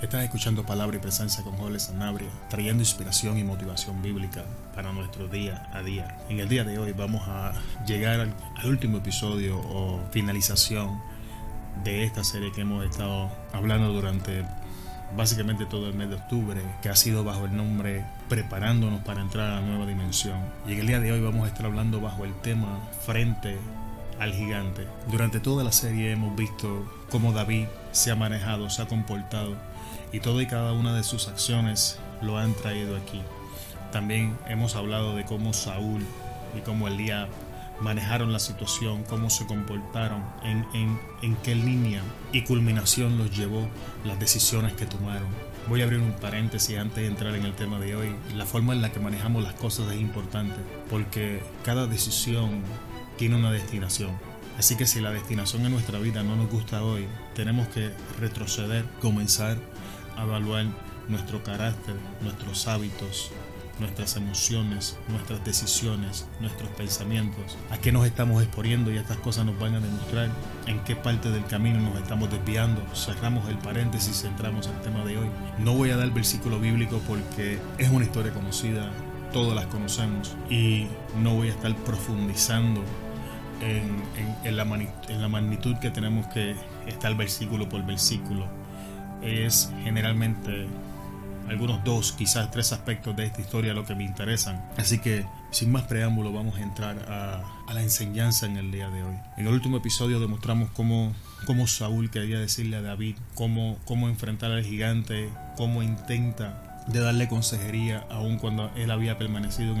Estás escuchando Palabra y Presencia con Joel Sanabria, trayendo inspiración y motivación bíblica para nuestro día a día. En el día de hoy vamos a llegar al, último episodio o finalización de esta serie que hemos estado hablando durante básicamente todo el mes de octubre, que ha sido bajo el nombre Preparándonos para entrar a la nueva dimensión. Y en el día de hoy vamos a estar hablando bajo el tema Frente al gigante. Durante toda la serie hemos visto cómo David se ha manejado, se ha comportado y todo y cada una de sus acciones lo han traído aquí. También hemos hablado de cómo Saúl y cómo Elías manejaron la situación, cómo se comportaron, en, en, en qué línea y culminación los llevó las decisiones que tomaron. Voy a abrir un paréntesis antes de entrar en el tema de hoy. La forma en la que manejamos las cosas es importante porque cada decisión tiene una destinación. Así que si la destinación en nuestra vida no nos gusta hoy, tenemos que retroceder, comenzar a evaluar nuestro carácter, nuestros hábitos, nuestras emociones, nuestras decisiones, nuestros pensamientos, a qué nos estamos exponiendo y estas cosas nos van a demostrar en qué parte del camino nos estamos desviando. Cerramos el paréntesis, entramos al tema de hoy. No voy a dar versículo bíblico porque es una historia conocida, todas las conocemos y no voy a estar profundizando en, la, en la magnitud que tenemos que estar versículo por versículo. Es generalmente algunos dos, quizás tres aspectos de esta historia lo que me interesan. Así que, sin más preámbulo, vamos a entrar a, la enseñanza en el día de hoy. En el último episodio demostramos cómo, cómo Saúl quería decirle a David cómo, cómo enfrentar al gigante, cómo intenta de darle consejería aun cuando él había permanecido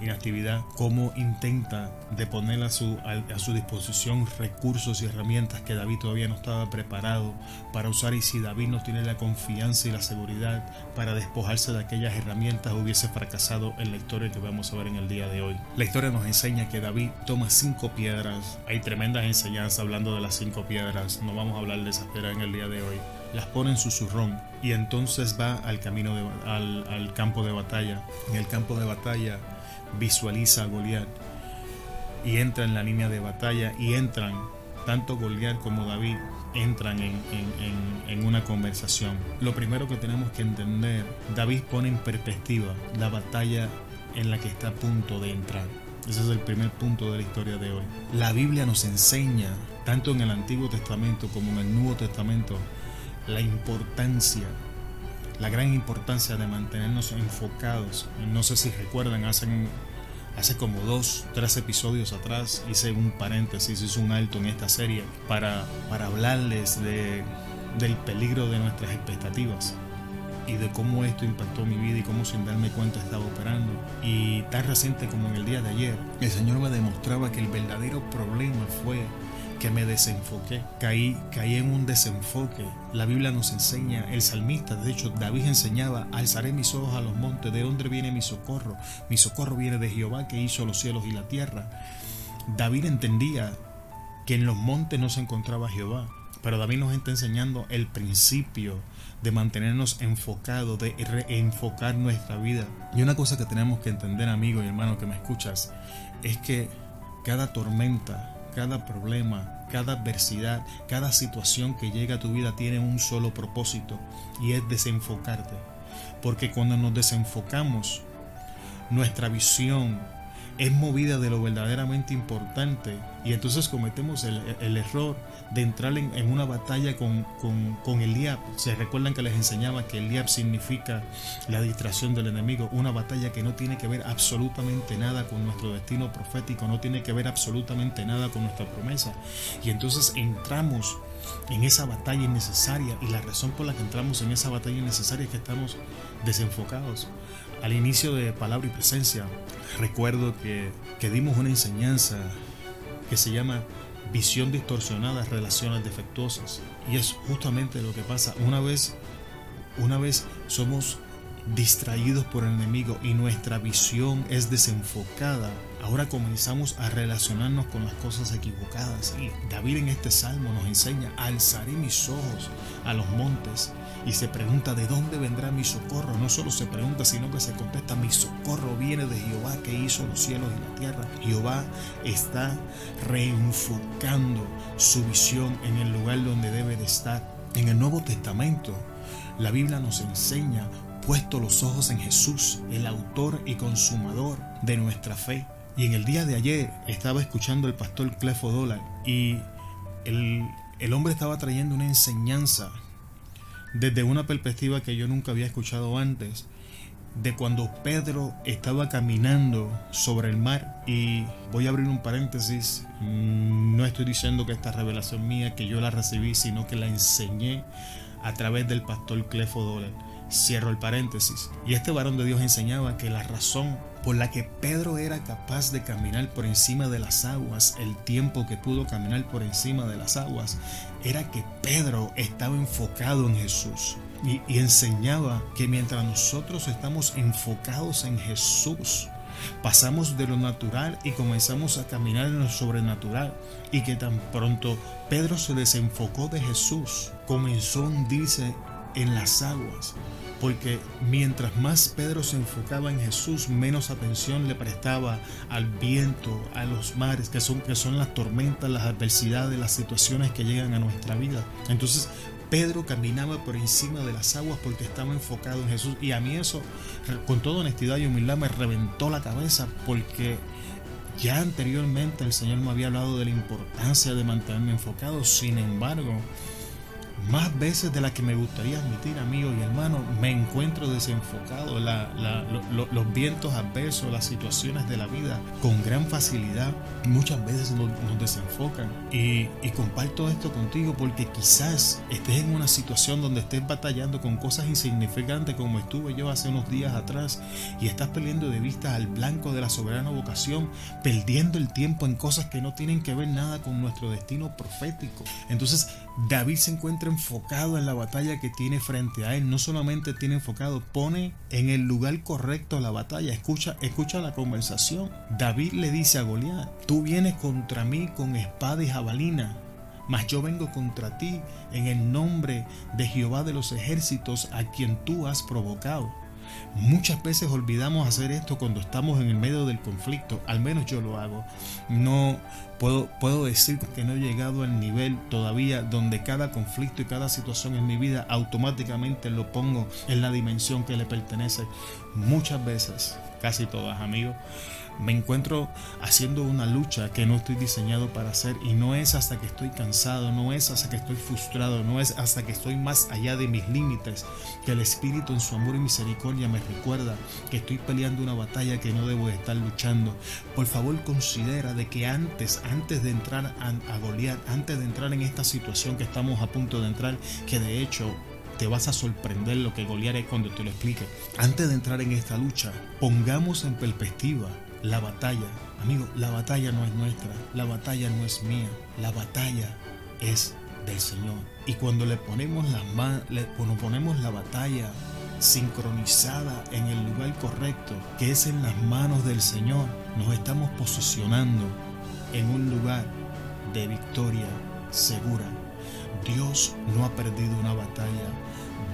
inactividad, cómo intenta de poner a su, a, su disposición recursos y herramientas que David todavía no estaba preparado para usar y si David no tiene la confianza y la seguridad para despojarse de aquellas herramientas hubiese fracasado en la historia que vamos a ver en el día de hoy. La historia nos enseña que David toma cinco piedras, hay tremendas enseñanzas hablando de las cinco piedras, no vamos a hablar de esas piedras en el día de hoy, las pone en su zurrón y entonces va al camino al, al campo de batalla. En el campo de batalla visualiza a Goliat y entra en la línea de batalla y entran, tanto Goliat como David, entran en, en, una conversación. Lo primero que tenemos que entender, David pone en perspectiva la batalla en la que está a punto de entrar. Ese es el primer punto de la historia de hoy. La Biblia nos enseña, tanto en el Antiguo Testamento como en el Nuevo Testamento, la importancia la gran importancia de mantenernos enfocados. No sé si recuerdan, hace, hace como dos, tres episodios atrás hice un paréntesis, hice un alto en esta serie para, para hablarles de, del peligro de nuestras expectativas y de cómo esto impactó mi vida y cómo sin darme cuenta estaba operando. Y tan reciente como en el día de ayer, el Señor me demostraba que el verdadero problema fue que me desenfoqué, caí, caí en un desenfoque. La Biblia nos enseña, el salmista, de hecho David enseñaba, alzaré mis ojos a los montes, ¿de dónde viene mi socorro? Mi socorro viene de Jehová que hizo los cielos y la tierra. David entendía que en los montes no se encontraba Jehová, pero David nos está enseñando el principio de mantenernos enfocados, de reenfocar nuestra vida. Y una cosa que tenemos que entender, amigo y hermano que me escuchas, es que cada tormenta, cada problema, cada adversidad, cada situación que llega a tu vida tiene un solo propósito y es desenfocarte. Porque cuando nos desenfocamos, nuestra visión es movida de lo verdaderamente importante y entonces cometemos el, error de entrar en, una batalla con, con, el Eliab. Se recuerdan que les enseñaba que el Eliab significa la distracción del enemigo, una batalla que no tiene que ver absolutamente nada con nuestro destino profético, no tiene que ver absolutamente nada con nuestra promesa. Y entonces entramos en esa batalla innecesaria y la razón por la que entramos en esa batalla innecesaria es que estamos desenfocados. Al inicio de Palabra y Presencia, recuerdo que, que dimos una enseñanza que se llama visión distorsionada, relaciones defectuosas. Y es justamente lo que pasa. Una vez, una vez somos distraídos por el enemigo y nuestra visión es desenfocada, ahora comenzamos a relacionarnos con las cosas equivocadas. Y David en este salmo nos enseña, alzaré mis ojos a los montes y se pregunta de dónde vendrá mi socorro. No solo se pregunta, sino que se contesta, mi socorro viene de Jehová que hizo los cielos y la tierra. Jehová está reenfocando su visión en el lugar donde debe de estar. En el Nuevo Testamento La Biblia nos enseña, puesto los ojos en Jesús, el autor y consumador de nuestra fe. Y en el día de ayer estaba escuchando el pastor Clefo Dólar y el, el hombre estaba trayendo una enseñanza desde una perspectiva que yo nunca había escuchado antes de cuando Pedro estaba caminando sobre el mar y voy a abrir un paréntesis, no estoy diciendo que esta revelación mía que yo la recibí, sino que la enseñé a través del pastor Clefo Dólar. Cierro el paréntesis. Y este varón de Dios enseñaba que la razón por la que Pedro era capaz de caminar por encima de las aguas, el tiempo que pudo caminar por encima de las aguas, era que Pedro estaba enfocado en Jesús. Y, enseñaba que mientras nosotros estamos enfocados en Jesús, pasamos de lo natural y comenzamos a caminar en lo sobrenatural. Y que tan pronto Pedro se desenfocó de Jesús, comenzó a hundirse en las aguas. Porque mientras más Pedro se enfocaba en Jesús, menos atención le prestaba al viento, a los mares, que son, que son las tormentas, las adversidades, las situaciones que llegan a nuestra vida. Entonces, Pedro caminaba por encima de las aguas porque estaba enfocado en Jesús. Y a mí eso, con toda honestidad y humildad, me reventó la cabeza porque ya anteriormente el Señor me había hablado de la importancia de mantenerme enfocado. Sin embargo, más veces de las que me gustaría admitir, amigo y hermano, me encuentro desenfocado. los vientos adversos, las situaciones de la vida, con gran facilidad, muchas veces nos, desenfocan. Y, y, comparto esto contigo porque quizás estés en una situación donde estés batallando con cosas insignificantes como estuve yo hace unos días atrás y estás perdiendo de vista al blanco de la soberana vocación, perdiendo el tiempo en cosas que no tienen que ver nada con nuestro destino profético. Entonces, David se encuentra enfocado en la batalla que tiene frente a él. No solamente tiene enfocado, pone en el lugar correcto la batalla. Escucha, escucha la conversación. David le dice a Goliat, tú vienes contra mí con espada y jabalina. Mas yo vengo contra ti en el nombre de Jehová de los ejércitos a quien tú has provocado. Muchas veces olvidamos hacer esto cuando estamos en el medio del conflicto, al menos yo lo hago. No puedo, puedo decir que no he llegado al nivel todavía donde cada conflicto y cada situación en mi vida automáticamente lo pongo en la dimensión que le pertenece. Muchas veces, casi todas amigos, me encuentro haciendo una lucha que no estoy diseñado para hacer y no es hasta que estoy cansado, no es hasta que estoy frustrado, no es hasta que estoy más allá de mis límites que el Espíritu en su amor y misericordia me recuerda que estoy peleando una batalla que no debo estar luchando. Por favor considera de que antes, antes de entrar a, a antes de entrar en esta situación que estamos a punto de entrar, que de hecho te vas a sorprender lo que Goliat es cuando te lo explique. Antes de entrar en esta lucha, pongamos en perspectiva la batalla, amigo, la batalla no es nuestra, la batalla no es mía, la batalla es del Señor. Y cuando le ponemos la, le, cuando ponemos la batalla sincronizada en el lugar correcto, que es en las manos del Señor, nos estamos posicionando en un lugar de victoria segura. Dios no ha perdido una batalla.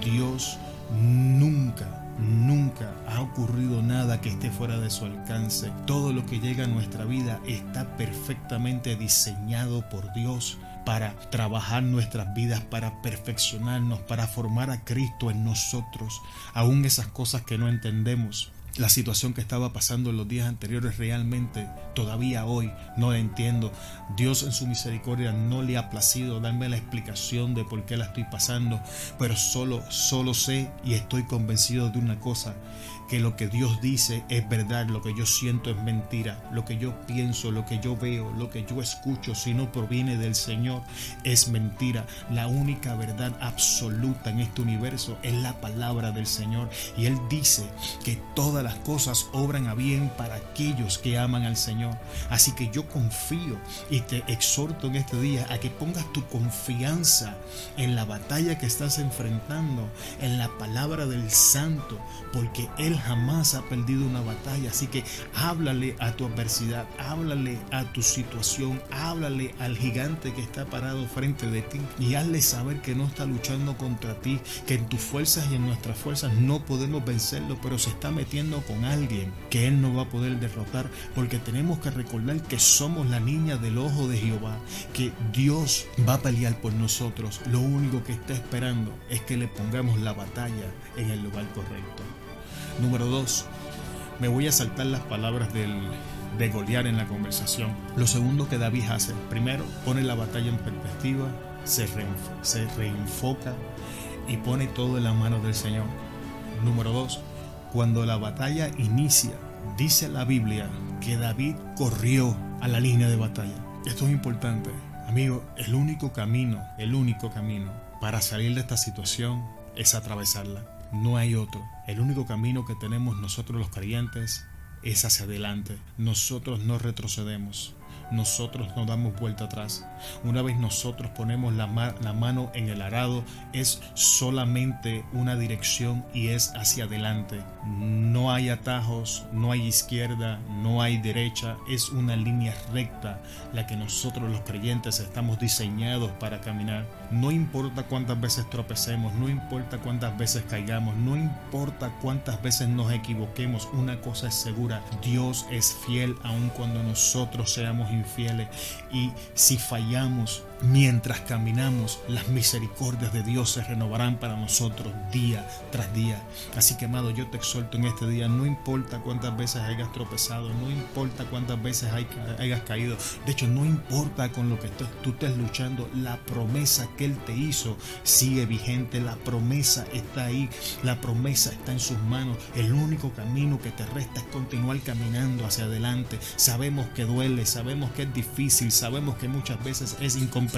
Dios nunca Nunca ha ocurrido nada que esté fuera de su alcance. Todo lo que llega a nuestra vida está perfectamente diseñado por Dios para trabajar nuestras vidas, para perfeccionarnos, para formar a Cristo en nosotros, aún esas cosas que no entendemos la situación que estaba pasando en los días anteriores realmente todavía hoy no la entiendo. Dios en su misericordia no le ha placido darme la explicación de por qué la estoy pasando, pero solo, solo sé y estoy convencido de una cosa, que lo que Dios dice es verdad, lo que yo siento es mentira, lo que yo pienso, lo que yo veo, lo que yo escucho, si no proviene del Señor, es mentira. La única verdad absoluta en este universo es la palabra del Señor. Y Él dice que todas las cosas obran a bien para aquellos que aman al Señor. Así que yo confío y te exhorto en este día a que pongas tu confianza en la batalla que estás enfrentando, en la palabra del Santo, porque Él Él jamás ha perdido una batalla. Así que háblale a tu adversidad, háblale a tu situación, háblale al gigante que está parado frente de ti y hazle saber que no está luchando contra ti, que en tus fuerzas y en nuestras fuerzas no podemos vencerlo, pero se está metiendo con alguien que Él no va a poder derrotar, porque tenemos que recordar que somos la niña del ojo de Jehová, que Dios va a pelear por nosotros. Lo único que está esperando es que le pongamos la batalla en el lugar correcto. Número 2. Me voy a saltar las palabras del, de Goliat en la conversación. Lo segundo que David hace, primero pone la batalla en perspectiva, se, se reenfoca y pone todo en la mano del Señor. Número 2. Cuando la batalla inicia, dice la Biblia que David corrió a la línea de batalla. Esto es importante. Amigo, el único camino, el único camino para salir de esta situación es atravesarla. No hay otro. El único camino que tenemos nosotros los creyentes es hacia adelante. Nosotros no retrocedemos nosotros no damos vuelta atrás. Una vez nosotros ponemos la, la, mano en el arado, es solamente una dirección y es hacia adelante. No hay atajos, no hay izquierda, no hay derecha, es una línea recta la que nosotros los creyentes estamos diseñados para caminar. No importa cuántas veces tropecemos, no importa cuántas veces caigamos, no importa cuántas veces nos equivoquemos, una cosa es segura, Dios es fiel aun cuando nosotros seamos infieles. Y si fallamos, Mientras caminamos, las misericordias de Dios se renovarán para nosotros día tras día. Así que, amado, yo te exhorto en este día, no importa cuántas veces hayas tropezado, no importa cuántas veces hayas caído, de hecho, no importa con lo que tú estés luchando, la promesa que Él te hizo sigue vigente, la promesa está ahí, la promesa está en sus manos. El único camino que te resta es continuar caminando hacia adelante. Sabemos que duele, sabemos que es difícil, sabemos que muchas veces es incomprensible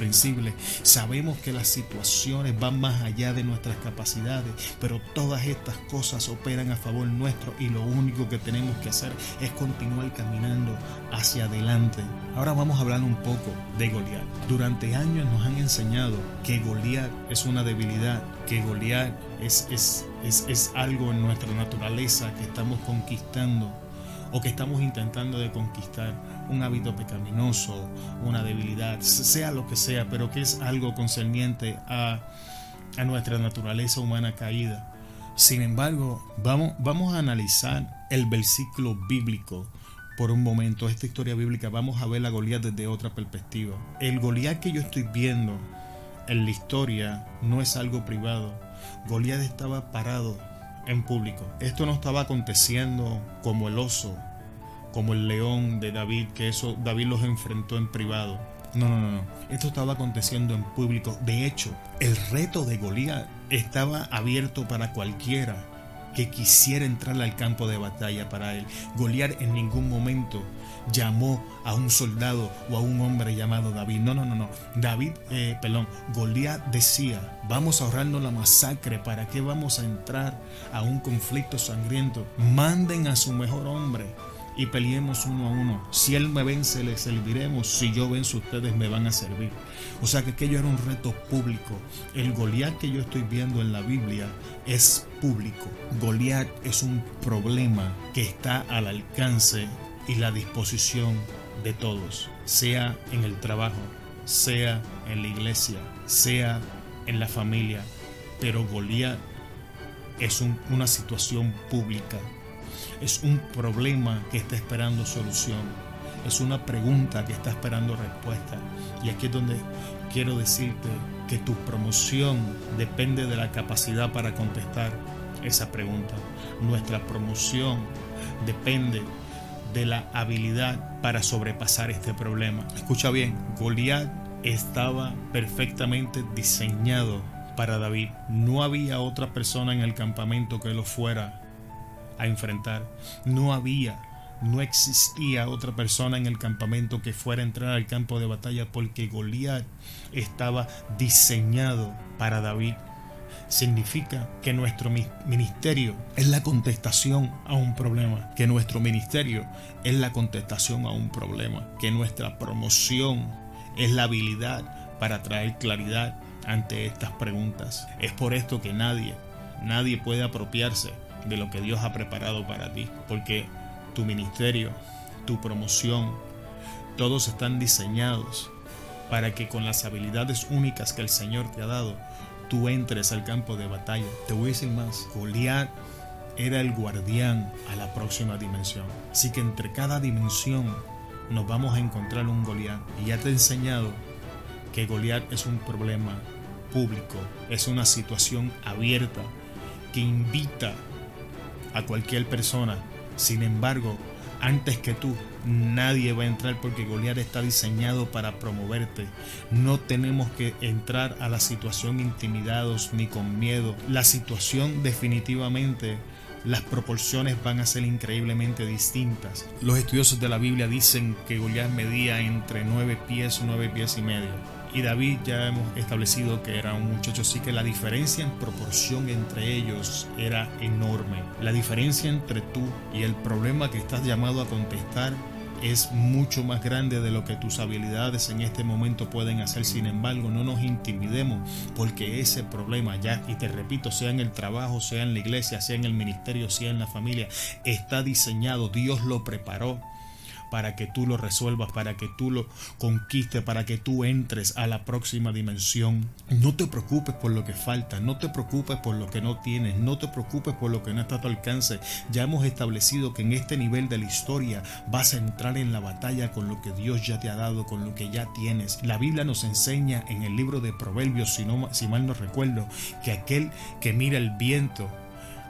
Sabemos que las situaciones van más allá de nuestras capacidades, pero todas estas cosas operan a favor nuestro y lo único que tenemos que hacer es continuar caminando hacia adelante. Ahora vamos a hablar un poco de Goliat. Durante años nos han enseñado que Goliat es una debilidad, que Goliat es, es, es, es algo en nuestra naturaleza que estamos conquistando o que estamos intentando de conquistar un hábito pecaminoso, una debilidad, sea lo que sea, pero que es algo concerniente a, a nuestra naturaleza humana caída. Sin embargo, vamos, vamos a analizar el versículo bíblico por un momento, esta historia bíblica, vamos a ver la Goliat desde otra perspectiva. El Goliat que yo estoy viendo en la historia no es algo privado. Goliat estaba parado en público. Esto no estaba aconteciendo como el oso, como el león de David, que eso David los enfrentó en privado. No, no, no, no. Esto estaba aconteciendo en público. De hecho, el reto de Goliat estaba abierto para cualquiera que quisiera entrar al campo de batalla para él. Goliat en ningún momento llamó a un soldado o a un hombre llamado David. No, no, no, no. David, eh, Goliat decía, vamos a ahorrarnos la masacre, ¿para qué vamos a entrar a un conflicto sangriento? Manden a su mejor hombre y peleemos uno a uno. Si Él me vence, le serviremos. Si yo venzo, ustedes me van a servir. O sea que aquello era un reto público. El Goliat que yo estoy viendo en la Biblia es público. Goliat es un problema que está al alcance y la disposición de todos, sea en el trabajo, sea en la iglesia, sea en la familia. Pero Goliat es una situación pública es un problema que está esperando solución. Es una pregunta que está esperando respuesta. Y aquí es donde quiero decirte que tu promoción depende de la capacidad para contestar esa pregunta. Nuestra promoción depende de la habilidad para sobrepasar este problema. Escucha bien, Goliat estaba perfectamente diseñado para David. No había otra persona en el campamento que lo fuera a enfrentar. No había, no existía otra persona en el campamento que fuera a entrar al campo de batalla porque Goliat estaba diseñado para David. Significa que nuestro ministerio es la contestación a un problema, que nuestro ministerio es la contestación a un problema, que nuestra promoción es la habilidad para traer claridad ante estas preguntas. Es por esto que nadie, nadie puede apropiarse de lo que Dios ha preparado para ti, porque tu ministerio, tu promoción, todos están diseñados para que con las habilidades únicas que el Señor te ha dado, tú entres al campo de batalla. Te voy a decir más, Goliat era el guardián a la próxima dimensión. Así que entre cada dimensión nos vamos a encontrar un Goliat. Y ya te he enseñado que Goliat es un problema público, es una situación abierta que invita a cualquier persona. Sin embargo, antes que tú, nadie va a entrar porque Goliat está diseñado para promoverte. No tenemos que entrar a la situación intimidados ni con miedo. La situación definitivamente las proporciones van a ser increíblemente distintas. Los estudiosos de la Biblia dicen que Goliat medía entre 9 pies o 9 pies y medio. Y David ya hemos establecido que era un muchacho así que la diferencia en proporción entre ellos era enorme. La diferencia entre tú y el problema que estás llamado a contestar es mucho más grande de lo que tus habilidades en este momento pueden hacer. Sin embargo, no nos intimidemos porque ese problema ya, y te repito, sea en el trabajo, sea en la iglesia, sea en el ministerio, sea en la familia, está diseñado, Dios lo preparó para que tú lo resuelvas, para que tú lo conquistes, para que tú entres a la próxima dimensión. No te preocupes por lo que falta, no te preocupes por lo que no tienes, no te preocupes por lo que no está a tu alcance. Ya hemos establecido que en este nivel de la historia vas a entrar en la batalla con lo que Dios ya te ha dado, con lo que ya tienes. La Biblia nos enseña en el libro de Proverbios, si, no, si mal no recuerdo, que aquel que mira el viento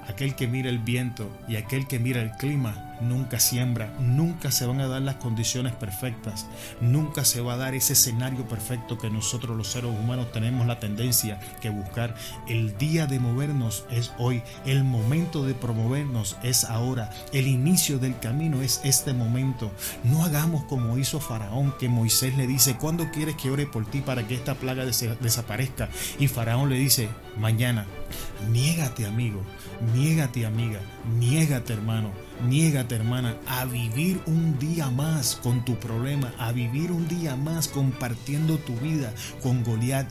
aquel que mira el viento y aquel que mira el clima nunca siembra, nunca se van a dar las condiciones perfectas, nunca se va a dar ese escenario perfecto que nosotros los seres humanos tenemos la tendencia que buscar. El día de movernos es hoy, el momento de promovernos es ahora, el inicio del camino es este momento. No hagamos como hizo Faraón, que Moisés le dice, ¿cuándo quieres que ore por ti para que esta plaga desaparezca? Y Faraón le dice, mañana. Niégate amigo, niégate amiga, niégate hermano, niégate hermana a vivir un día más con tu problema, a vivir un día más compartiendo tu vida con Goliat.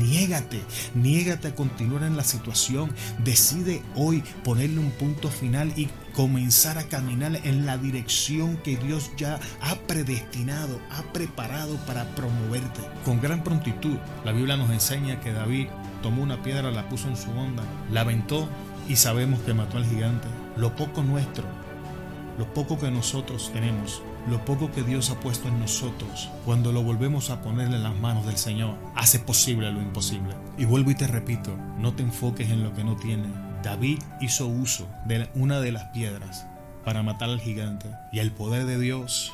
niégate, niégate a continuar en la situación. Decide hoy ponerle un punto final y comenzar a caminar en la dirección que Dios ya ha predestinado, ha preparado para promoverte. Con gran prontitud, la Biblia nos enseña que David tomó una piedra, la puso en su onda, la aventó y sabemos que mató al gigante. Lo poco nuestro, lo poco que nosotros tenemos, lo poco que Dios ha puesto en nosotros, cuando lo volvemos a ponerle en las manos del Señor, hace posible lo imposible. Y vuelvo y te repito, no te enfoques en lo que no tienes. David hizo uso de una de las piedras para matar al gigante y el poder de Dios,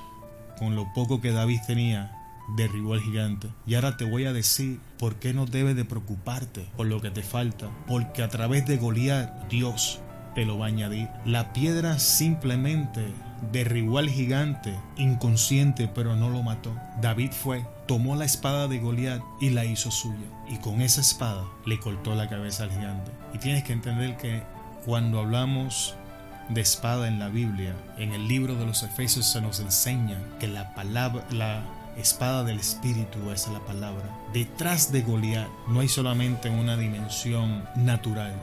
con lo poco que David tenía, derribó al gigante. Y ahora te voy a decir por qué no debes de preocuparte por lo que te falta. Porque a través de Goliat, Dios te lo va a añadir. La piedra simplemente derribó al gigante inconsciente, pero no lo mató. David fue, tomó la espada de Goliat y la hizo suya. Y con esa espada le cortó la cabeza al gigante. Y tienes que entender que cuando hablamos de espada en la Biblia, en el libro de los Efesios se nos enseña que la palabra, la espada del espíritu, es la palabra. Detrás de Goliat no hay solamente una dimensión natural.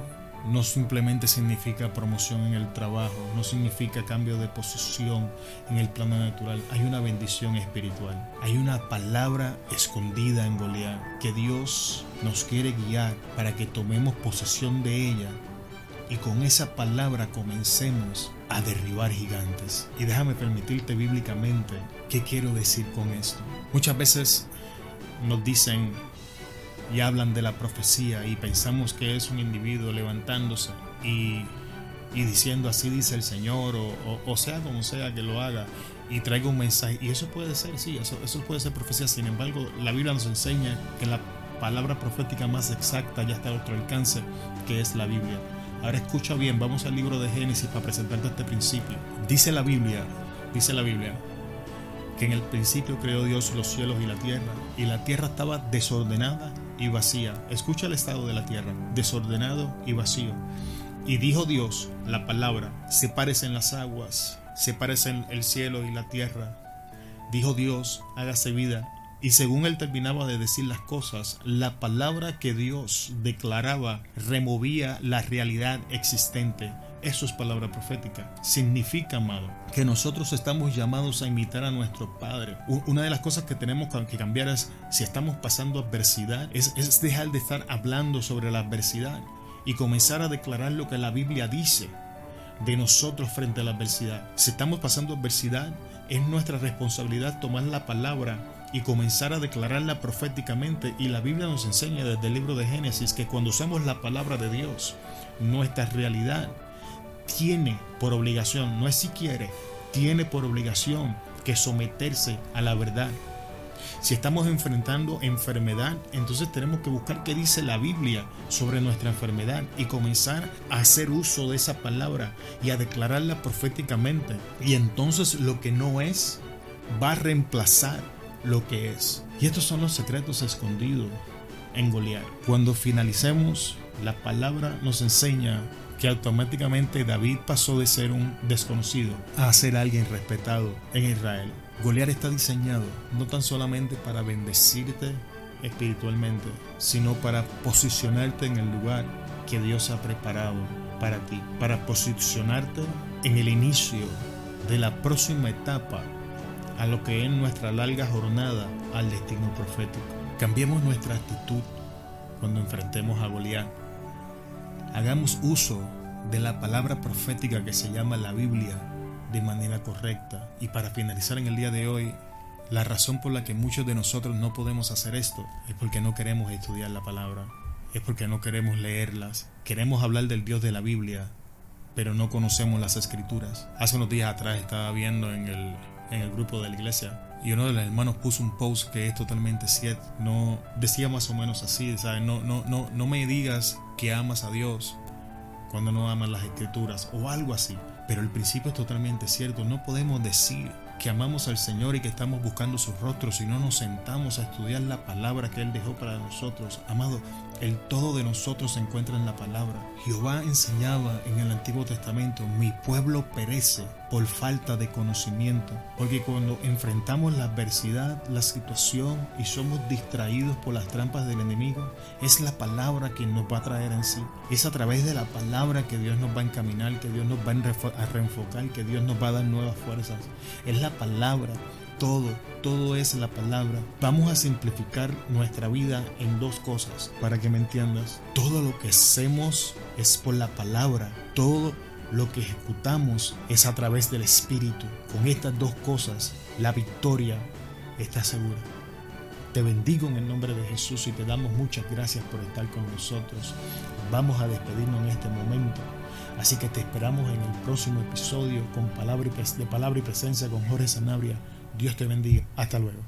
No simplemente significa promoción en el trabajo, no significa cambio de posición en el plano natural. Hay una bendición espiritual. Hay una palabra escondida en Goliat que Dios nos quiere guiar para que tomemos posesión de ella y con esa palabra comencemos a derribar gigantes. Y déjame permitirte bíblicamente qué quiero decir con esto. Muchas veces nos dicen y hablan de la profecía y pensamos que es un individuo levantándose y, diciendo así dice el Señor o, sea como sea que lo haga y traiga un mensaje. Y eso puede ser, sí, eso, eso puede ser profecía. Sin embargo, la Biblia nos enseña que la palabra profética más exacta ya está a otro alcance, que es la Biblia. Ahora escucha bien, vamos al libro de Génesis para presentarte este principio. Dice la Biblia, dice la Biblia, que en el principio creó Dios los cielos y la tierra, y la tierra estaba desordenada y vacía. Escucha el estado de la tierra, desordenado y vacío. Y dijo Dios, la palabra, en las aguas, parecen el cielo y la tierra. Dijo Dios, hágase vida, y según él terminaba de decir las cosas, la palabra que Dios declaraba removía la realidad existente. Eso es palabra profética. Significa, amado, que nosotros estamos llamados a imitar a nuestro Padre. Una de las cosas que tenemos que cambiar es, si estamos pasando adversidad, es, es dejar de estar hablando sobre la adversidad y comenzar a declarar lo que la Biblia dice de nosotros frente a la adversidad. Si estamos pasando adversidad, es nuestra responsabilidad tomar la palabra y comenzar a declararla proféticamente. Y la Biblia nos enseña desde el libro de Génesis que cuando usamos la palabra de Dios, nuestra realidad tiene por obligación, no es si quiere, tiene por obligación que someterse a la verdad. Si estamos enfrentando enfermedad, entonces tenemos que buscar qué dice la Biblia sobre nuestra enfermedad y comenzar a hacer uso de esa palabra y a declararla proféticamente. Y entonces lo que no es va a reemplazar lo que es. Y estos son los secretos escondidos en Goliat. Cuando finalicemos, la palabra nos enseña que automáticamente David pasó de ser un desconocido a ser alguien respetado en Israel. Goliat está diseñado no tan solamente para bendecirte espiritualmente, sino para posicionarte en el lugar que Dios ha preparado para ti, para posicionarte en el inicio de la próxima etapa a lo que es nuestra larga jornada al destino profético. Cambiemos nuestra actitud cuando enfrentemos a Goliat. Hagamos uso de la palabra profética que se llama la Biblia de manera correcta. Y para finalizar en el día de hoy, la razón por la que muchos de nosotros no podemos hacer esto es porque no queremos estudiar la palabra, es porque no queremos leerlas. Queremos hablar del Dios de la Biblia, pero no conocemos las escrituras. Hace unos días atrás estaba viendo en el, en el grupo de la iglesia y uno de los hermanos puso un post que es totalmente cierto. No decía más o menos así, ¿sabes? No, no, no, no me digas que amas a Dios cuando no amas las escrituras o algo así. Pero el principio es totalmente cierto. No podemos decir que amamos al Señor y que estamos buscando su rostro si no nos sentamos a estudiar la palabra que Él dejó para nosotros. Amado, el todo de nosotros se encuentra en la palabra. Jehová enseñaba en el Antiguo Testamento, mi pueblo perece por falta de conocimiento. Porque cuando enfrentamos la adversidad, la situación y somos distraídos por las trampas del enemigo, es la palabra quien nos va a traer en sí. Es a través de la palabra que Dios nos va a encaminar, que Dios nos va a reenfocar, que Dios nos va a dar nuevas fuerzas. Es la palabra todo, todo es la palabra. Vamos a simplificar nuestra vida en dos cosas para que me entiendas. Todo lo que hacemos es por la palabra. Todo lo que ejecutamos es a través del Espíritu. Con estas dos cosas, la victoria está segura. Te bendigo en el nombre de Jesús y te damos muchas gracias por estar con nosotros. Vamos a despedirnos en este momento. Así que te esperamos en el próximo episodio con palabra de palabra y presencia con Jorge Sanabria Dios te bendiga. Hasta luego.